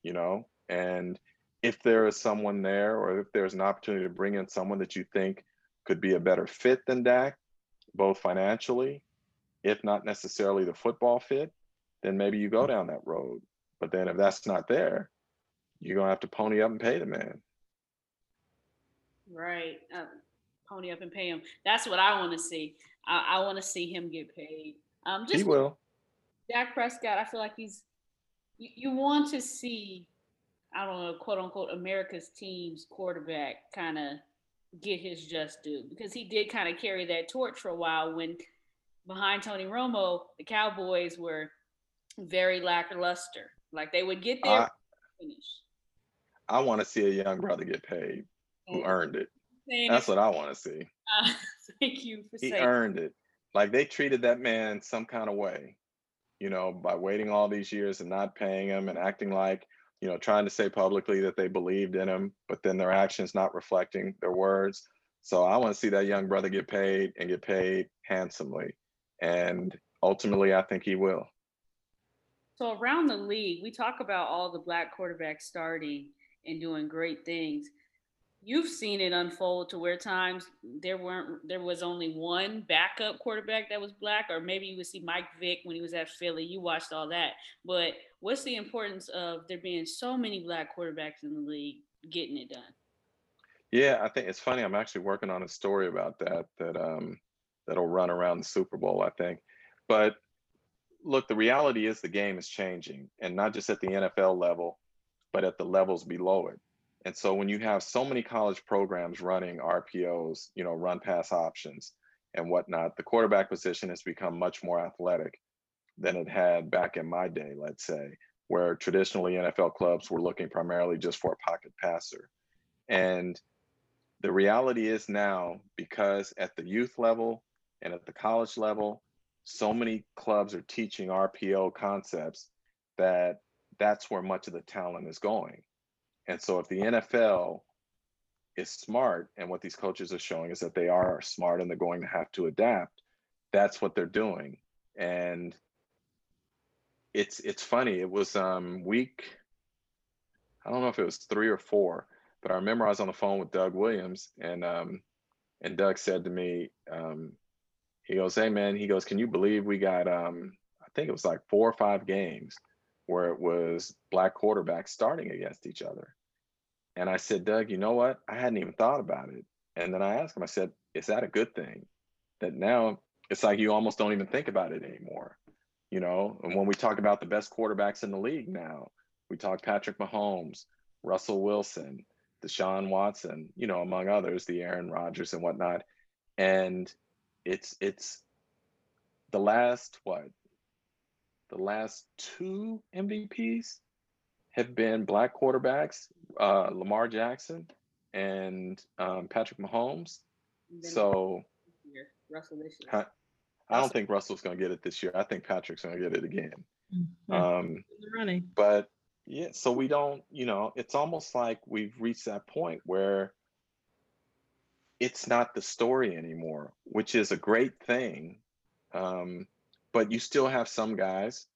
you know, and if there is someone there or if there's an opportunity to bring in someone that you think could be a better fit than Dak, both financially, if not necessarily the football fit, then maybe you go down that road. But then if that's not there, you're gonna have to pony up and pay the man. Right, uh, pony up and pay him. That's what I want to see. I, I want to see him get paid. Um, just he will. Dak Prescott, I feel like he's. You, you want to see, I don't know, quote unquote, America's team's quarterback kind of get his just due because he did kind of carry that torch for a while when behind Tony Romo, the Cowboys were very lackluster. Like they would get there, finish. I want to see a young brother get paid who earned it. That's what I want to see. Uh, thank you for he saying. He earned it. Like they treated that man some kind of way, you know, by waiting all these years and not paying him and acting like you know, trying to say publicly that they believed in him, but then their actions not reflecting their words. So I want to see that young brother get paid and get paid handsomely. And ultimately, I think he will. So around the league, we talk about all the black quarterbacks starting and doing great things you've seen it unfold to where times there weren't there was only one backup quarterback that was black or maybe you would see mike vick when he was at philly you watched all that. But what's the importance of there being so many black quarterbacks in the league getting it done? Yeah i think it's funny i'm actually working on a story about that that um that'll run around the super bowl i think. But look the reality is the game is changing and not just at the nfl level but at the levels below it and so when you have so many college programs running RPOs, you know, run pass options and whatnot, the quarterback position has become much more athletic than it had back in my day, let's say, where traditionally NFL clubs were looking primarily just for a pocket passer. And the reality is now, because at the youth level and at the college level, so many clubs are teaching RPO concepts that that's where much of the talent is going. And so if the NFL is smart and what these coaches are showing is that they are smart and they're going to have to adapt, that's what they're doing. And it's it's funny. It was um week I don't know if it was 3 or 4, but I remember I was on the phone with Doug Williams and um and Doug said to me um he goes, "Hey man," he goes, "Can you believe we got um I think it was like 4 or 5 games where it was black quarterbacks starting against each other. And I said, Doug, you know what? I hadn't even thought about it. And then I asked him, I said, is that a good thing? That now it's like you almost don't even think about it anymore. You know, and when we talk about the best quarterbacks in the league now, we talk Patrick Mahomes, Russell Wilson, Deshaun Watson, you know, among others, the Aaron Rodgers and whatnot. And it's it's the last what the last two MVPs have been black quarterbacks, uh, Lamar Jackson and um, Patrick Mahomes. So Russell this year. I, I don't think Russell's going to get it this year. I think Patrick's going to get it again. Mm-hmm. Um, running. But yeah, so we don't, you know, it's almost like we've reached that point where it's not the story anymore, which is a great thing. Um, but you still have some guys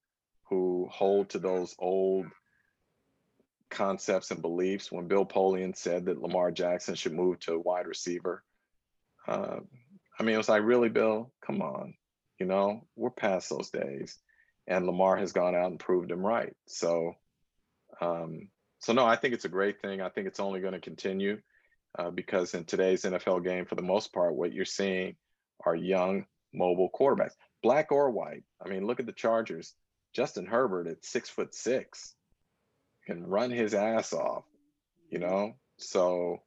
who hold to those old concepts and beliefs. When Bill Polian said that Lamar Jackson should move to wide receiver, uh, I mean, it was like, really, Bill? Come on. You know, we're past those days. And Lamar has gone out and proved him right. So, um, so no, I think it's a great thing. I think it's only going to continue uh, because in today's NFL game, for the most part, what you're seeing are young, mobile quarterbacks, black or white. I mean, look at the Chargers. Justin Herbert at six foot six can run his ass off, you know? So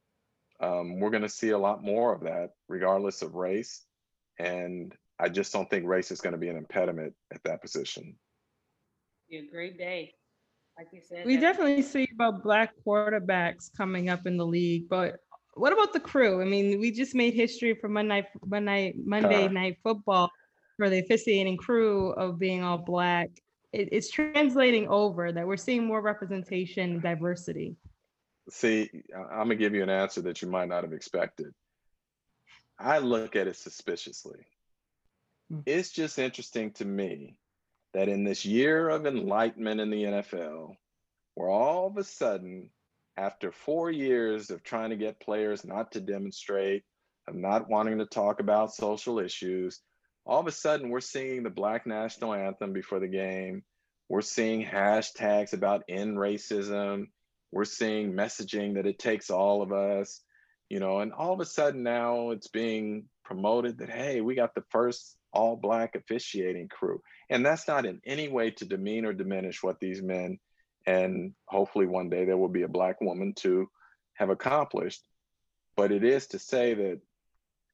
um, we're going to see a lot more of that, regardless of race. And I just don't think race is going to be an impediment at that position. Be a great day. Like you said, We that- definitely see about black quarterbacks coming up in the league, but what about the crew? I mean, we just made history for Monday, Monday, Monday Uh. night football for the officiating crew of being all black. It, it's translating over that we're seeing more representation, diversity. See, I'm gonna give you an answer that you might not have expected. I look at it suspiciously. Hmm. It's just interesting to me that in this year of enlightenment in the NFL, where all of a sudden, after four years of trying to get players not to demonstrate, of not wanting to talk about social issues, all of a sudden we're singing the Black National Anthem before the game. We're seeing hashtags about end racism we're seeing messaging that it takes all of us you know and all of a sudden now it's being promoted that hey we got the first all black officiating crew and that's not in any way to demean or diminish what these men and hopefully one day there will be a black woman to have accomplished but it is to say that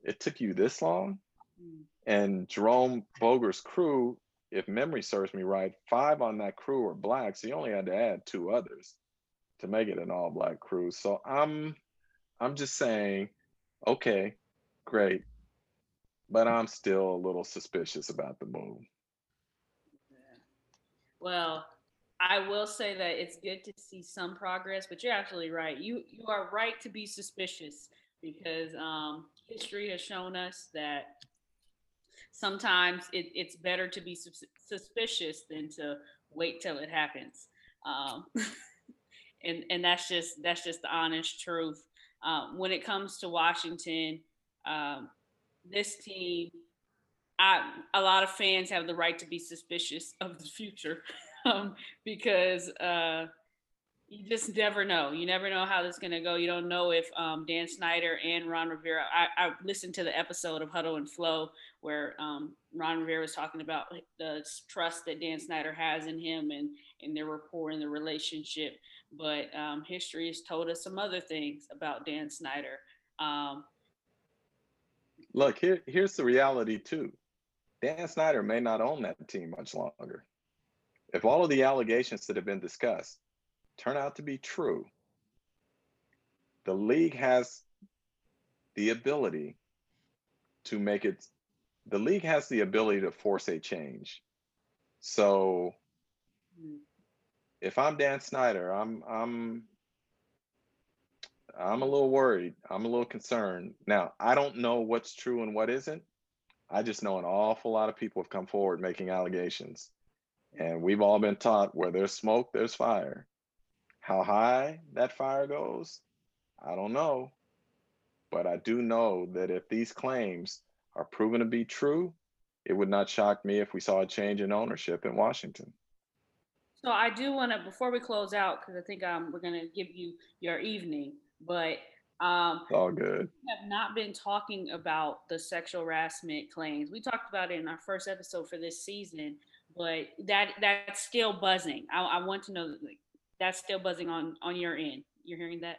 it took you this long Mm. And jerome boger's crew if memory serves me right five on that crew were black so you only had to add two others to make it an all black crew. So I'm I'm just saying, okay, great. But I'm still a little suspicious about the move. Well, I will say that it's good to see some progress, but you're absolutely right. You you are right to be suspicious because um, history has shown us that sometimes it, it's better to be sus- suspicious than to wait till it happens. Um, and and that's just that's just the honest truth. Um, when it comes to Washington, um, this team, I a lot of fans have the right to be suspicious of the future um, because uh, you just never know. You never know how this is going to go. You don't know if um, Dan Snyder and Ron Rivera. I, I listened to the episode of Huddle and Flow where um, Ron Rivera was talking about the trust that Dan Snyder has in him and and their rapport and the relationship. But um, history has told us some other things about Dan Snyder. Um, Look, here here's the reality too. Dan Snyder may not own that team much longer. If all of the allegations that have been discussed turn out to be true, the league has the ability to make it the league has the ability to force a change. So mm, if I'm Dan Snyder, I'm I'm I'm a little worried. I'm a little concerned. Now, I don't know what's true and what isn't. I just know an awful lot of people have come forward making allegations. And we've all been taught where there's smoke, there's fire. How high that fire goes, I don't know. But I do know that if these claims are proven to be true, it would not shock me if we saw a change in ownership in Washington. So I do want to, before we close out, because I think um, we're going to give you your evening, but um, It's all good. we have not been talking about the sexual harassment claims. We talked about it in our first episode for this season, but that that's still buzzing. I, I want to know like, that's still buzzing on on your end. You're hearing that?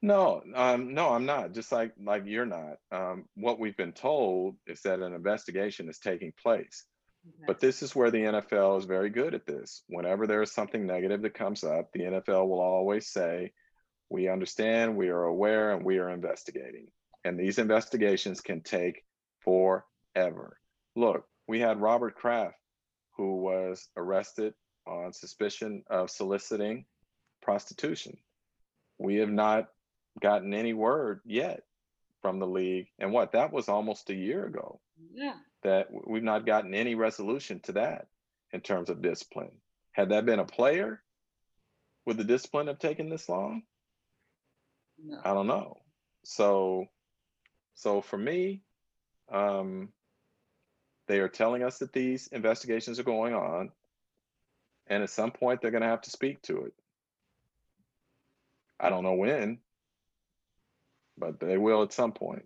No, um, no, I'm not. Just like like you're not. Um, what we've been told is that an investigation is taking place. But this is where the NFL is very good at this. Whenever there is something negative that comes up, the NFL will always say, "We understand, we are aware, and we are investigating." And these investigations can take forever. Look, we had Robert Kraft, who was arrested on suspicion of soliciting prostitution. We have not gotten any word yet from the league. And what? That was almost a year ago yeah. that we've not gotten any resolution to that. in terms of discipline. Had that been a player, would the discipline have taken this long? No. I don't know. So, so for me, um, they are telling us that these investigations are going on, and at some point they're going to have to speak to it. I don't know when, but they will at some point.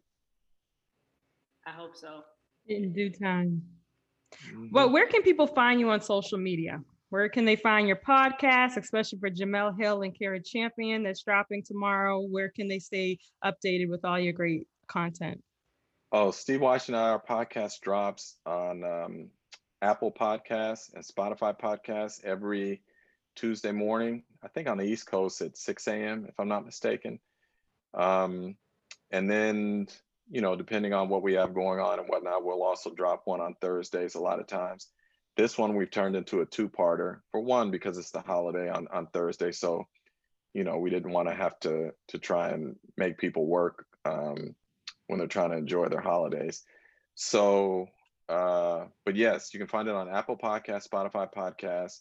I hope so. In due time. Mhm. Well, where can people find you on social media? Where can they find your podcast, especially for Jemele Hill and Cari Champion that's dropping tomorrow? Where can they stay updated with all your great content? Oh, Steve Washington, I our podcast drops on um, Apple Podcasts and Spotify Podcasts every Tuesday morning. I think on the East Coast at 6 a.m., if I'm not mistaken. Um, and then, you know, depending on what we have going on and whatnot, we'll also drop one on Thursdays a lot of times. This one we've turned into a two-parter. For one, because it's the holiday on on Thursday, so you know we didn't want to have to to try and make people work um, when they're trying to enjoy their holidays. So, uh, but yes, you can find it on Apple Podcast, Spotify Podcast,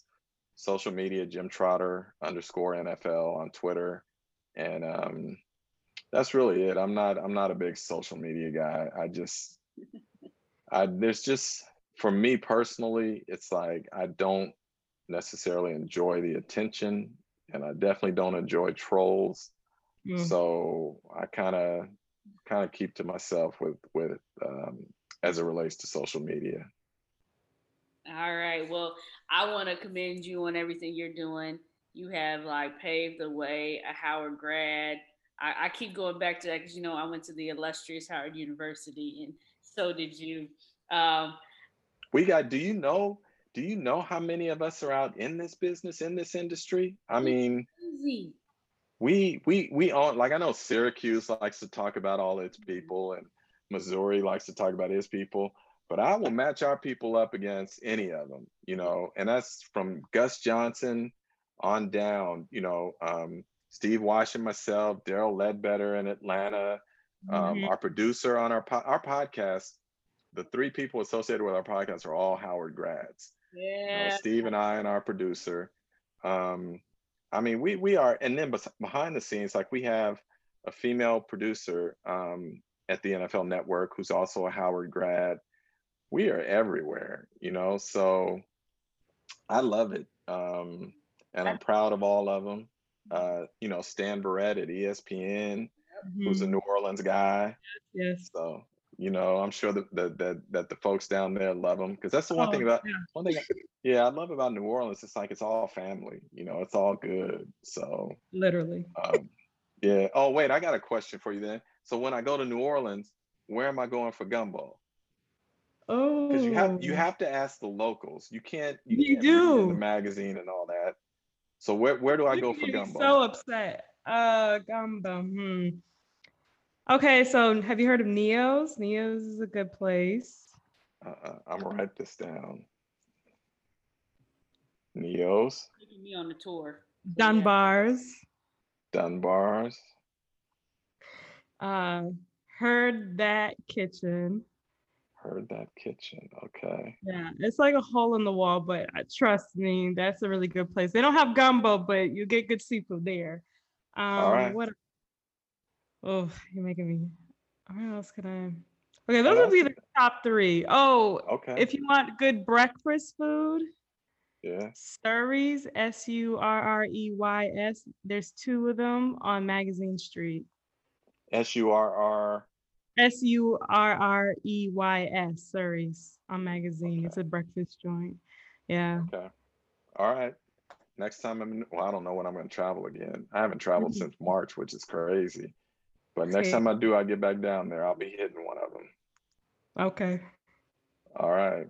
social media, Jim Trotter underscore NFL on Twitter, and um, that's really it. I'm not I'm not a big social media guy. I just I there's just for me personally, it's like I don't necessarily enjoy the attention, and I definitely don't enjoy trolls. Mm. So I kind of kind of keep to myself with with um, as it relates to social media. All right. Well, I want to commend you on everything you're doing. You have like paved the way, a Howard grad. I, I keep going back to that because you know I went to the illustrious Howard University, and so did you. Um, We got. Do you know? Do you know how many of us are out in this business in this industry? I mean, easy. we we we all like. I know Syracuse likes to talk about all its people, and Missouri likes to talk about his people. But I will match our people up against any of them, you know, and that's from Gus Johnson on down, you know, um, Steve Washington, myself, Daryl Ledbetter in Atlanta, um, Mhm. our producer on our po- our podcast. The three people associated with our podcast are all Howard grads. You know, Yeah. Steve and I and our producer. Um, I mean, we we are, and then behind the scenes, like we have a female producer um, at the NFL Network who's also a Howard grad. We are everywhere, you know. So I love it, um, and I'm proud of all of them. Uh, you know, Stan Verrett at ESPN, who's a. New Orleans guy. Yes. So you know, I'm sure that that that, that the folks down there love him because that's the one Oh, thing about yeah. one thing. Yeah, I love about New Orleans. It's like it's all family. You know, it's all good. So Literally. um, yeah. Oh wait, I got a question for you then. So when I go to New Orleans, where am I going for gumbo? Oh. Because you have you have to ask the locals. You can't you, You can't do. the magazine and all that. So where where do I go for gumbo? So upset. Uh, gumbo. Hmm. Okay, so have you heard of Neyow's? Neyow's is a good place. Uh-uh, I'm gonna write this down. Neyows, Taking me on the tour. Dunbar's. Dunbars. Uh, heard that kitchen. Heard Dat Kitchen. Okay. Yeah, it's like a hole in the wall, but uh, trust me, that's a really good place. They don't have gumbo, but you get good seafood there. Um, right. What? Oh, you're making me. Where else could I? Okay, those would be the top three. Oh, Okay. if you want good breakfast food, yeah. Surrey's, S U R R E Y S. There's two of them on Magazine Street. S U R R. S U R R E Y S. Surrey's on Magazine. It's a breakfast joint. Yeah. Okay. All right. Next time I'm in, well, I don't know when I'm going to travel again. I haven't traveled Mhm. since March, which is crazy. But next Okay. time I do, I get back down there. I'll be hitting one of them. Okay. All right.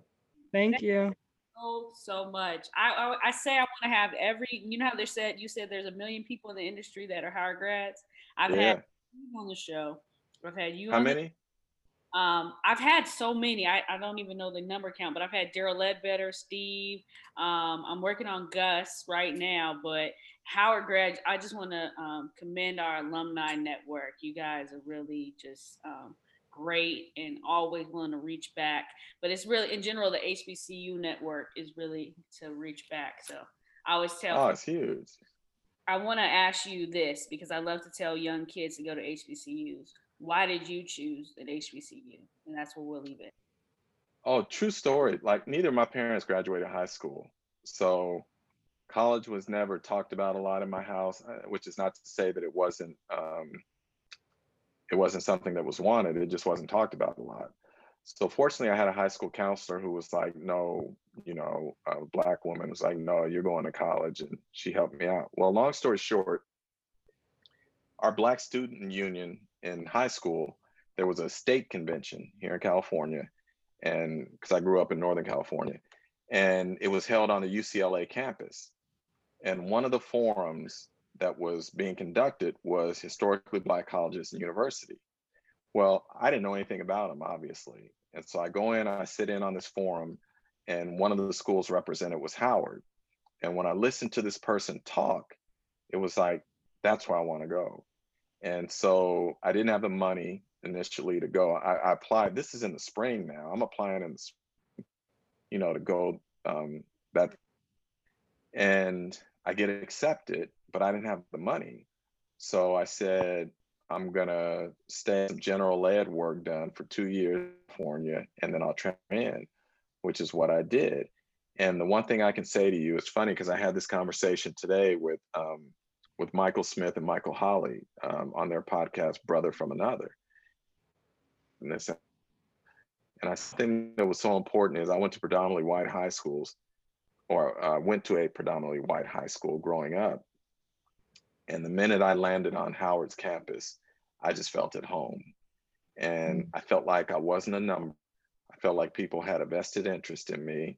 Thank you. so so much. I I, I say I want to have every. You know how they said you said there's a million people in the industry that are Howard grads. I've Yeah. had on the show. I've had you. How many? um, I've had so many. I, I don't even know the number count, but I've had Daryl Ledbetter, Steve. Um, I'm working on Gus right now, but Howard grads. I just want to um, commend our alumni network. You guys are really just um, great and always willing to reach back. But it's really, in general, the HBCU network is really to reach back. So I always tell. Oh, it's huge. I want to ask you this because I love to tell young kids to go to HBCUs. Why did you choose an HBCU? And that's where we'll leave it. Oh, true story. Like neither of my parents graduated high school. So college was never talked about a lot in my house, uh, which is not to say that it wasn't um, it wasn't something that was wanted. It just wasn't talked about a lot. So fortunately, I had a high school counselor who was like, "No, you know, a black woman was like, no, you're going to college," and she helped me out. Well, long story short, our Black Student Union in high school, there was a state convention here in California, and because I grew up in Northern California, and it was held on the UCLA campus. And one of the forums that was being conducted was historically black colleges and university. Well, I didn't know anything about them, obviously. And so I go in, I sit in on this forum, and one of the schools represented was Howard. And when I listened to this person talk, it was like, that's where I want to go. And so I didn't have the money initially to go. I, I applied. This is in the spring now. I'm applying in the, you know, to go um, that, and I get accepted, but I didn't have the money. So I said, I'm gonna stay some general ed work done for two years in California, and then I'll transfer in, which is what I did. And the one thing I can say to you, it's funny because I had this conversation today with um, with Michael Smith and Michael Holley um, on their podcast, Brother from Another. And, this, and I think that was so important is I went to predominantly white high schools, or uh, went to a predominantly white high school growing up. And the minute I landed on Howard's campus, I just felt at home. And I felt like I wasn't a number. I felt like people had a vested interest in me.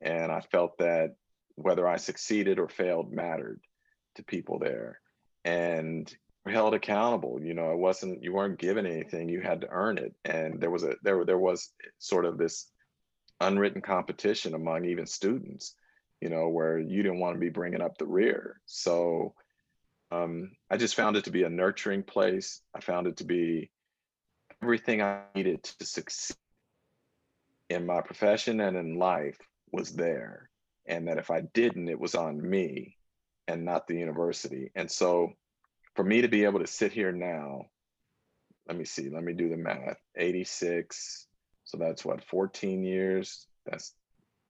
And I felt that whether I succeeded or failed mattered to people there. And held accountable. You know, it wasn't you weren't given anything, you had to earn it. And there was a there there was sort of this unwritten competition among even students, you know, where you didn't want to be bringing up the rear. So um, I just found it to be a nurturing place. I found it to be everything I needed to succeed in my profession and in life was there. And that if I didn't, it was on me and not the university. And so for me to be able to sit here now, let me see, let me do the math 86. So that's what, 14 years? That's,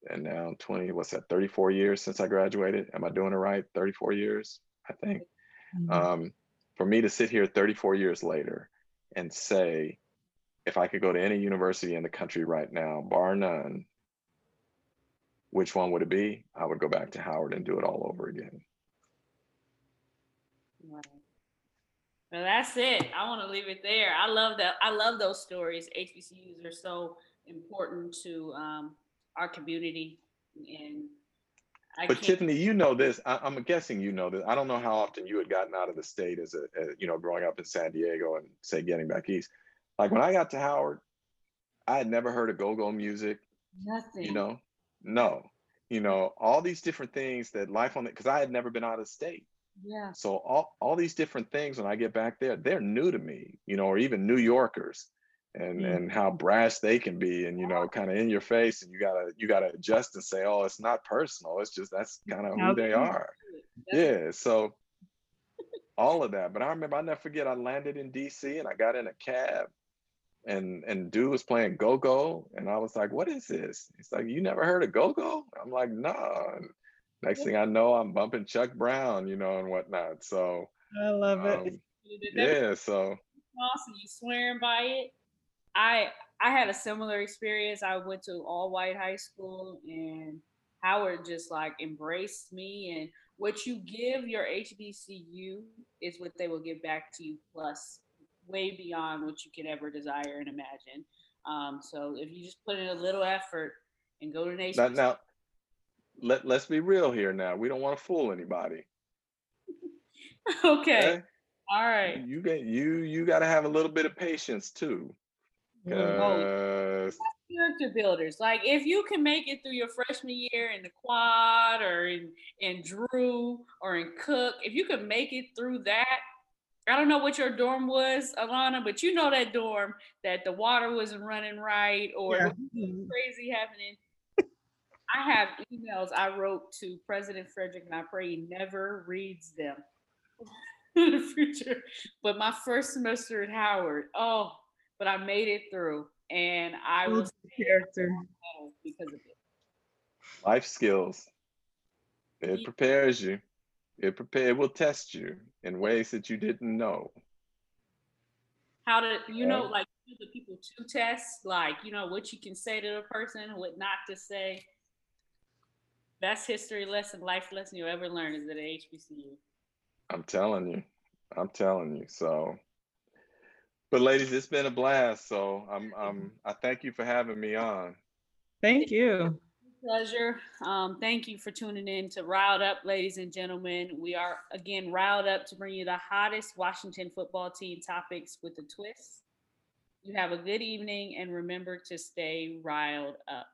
and now 20, what's that, 34 years since I graduated? Am I doing it right? 34 years, I think. Mm-hmm. Um, for me to sit here 34 years later and say, if I could go to any university in the country right now, bar none, which one would it be? I would go back to Howard and do it all over again. Right. Well, that's it. I want to leave it there. I love that. I love those stories. HBCUs are so important to um, our community, and I but Tiffany, you know this. I, am guessing you know this. I don't know how often you had gotten out of the state as a, as, you know, growing up in San Diego and say getting back east. Like when I got to Howard, I had never heard of go-go music. Nothing. You know, no. You know, all these different things that life on it because I had never been out of state. Yeah. So all all these different things when I get back there, they're new to me. You know, or even New Yorkers and mm. and how brash they can be and you know kind of in your face and you gotta you gotta adjust and say oh it's not personal it's just that's kind of who they are yeah so all of that but i remember i never forget i landed in dc and i got in a cab and and dude was playing go-go and i was like what is this he's like you never heard of go-go i'm like nah. Next thing i know i'm bumping chuck brown you know and whatnot so i love it um, yeah so awesome you swearing by it I I had a similar experience. I went to all white high school and Howard just like embraced me and what you give your HBCU is what they will give back to you plus way beyond what you could ever desire and imagine. Um, so if you just put in a little effort and go to an HBCU. Now, now let, let's be real here now. We don't want to fool anybody. okay. okay. All right. You get you you got to have a little bit of patience too. Oh, character builders. Like if you can make it through your freshman year in the quad or in in Drew or in Cook, if you can make it through that, I don't know what your dorm was, Alana, but you know that dorm that the water wasn't running right or Yeah. Mm-hmm. crazy happening. I have emails I wrote to President Frederick, and I pray he never reads them in the future. But my first semester at Howard, oh, but I made it through, and I was character. because of it. Life skills. It prepares you. It prepare. It will test you in ways that you didn't know. How to, you know, like the people to test, like you know what you can say to the person, what not to say. Best history lesson, life lesson you ever learn is at HBCU. I'm telling you. I'm telling you. So, but ladies, it's been a blast. So I'm, I'm, I thank you for having me on. Thank you. Pleasure. Um, thank you for tuning in to Riled Up, ladies and gentlemen. We are again riled up to bring you the hottest Washington football team topics with a twist. You have a good evening and remember to stay riled up.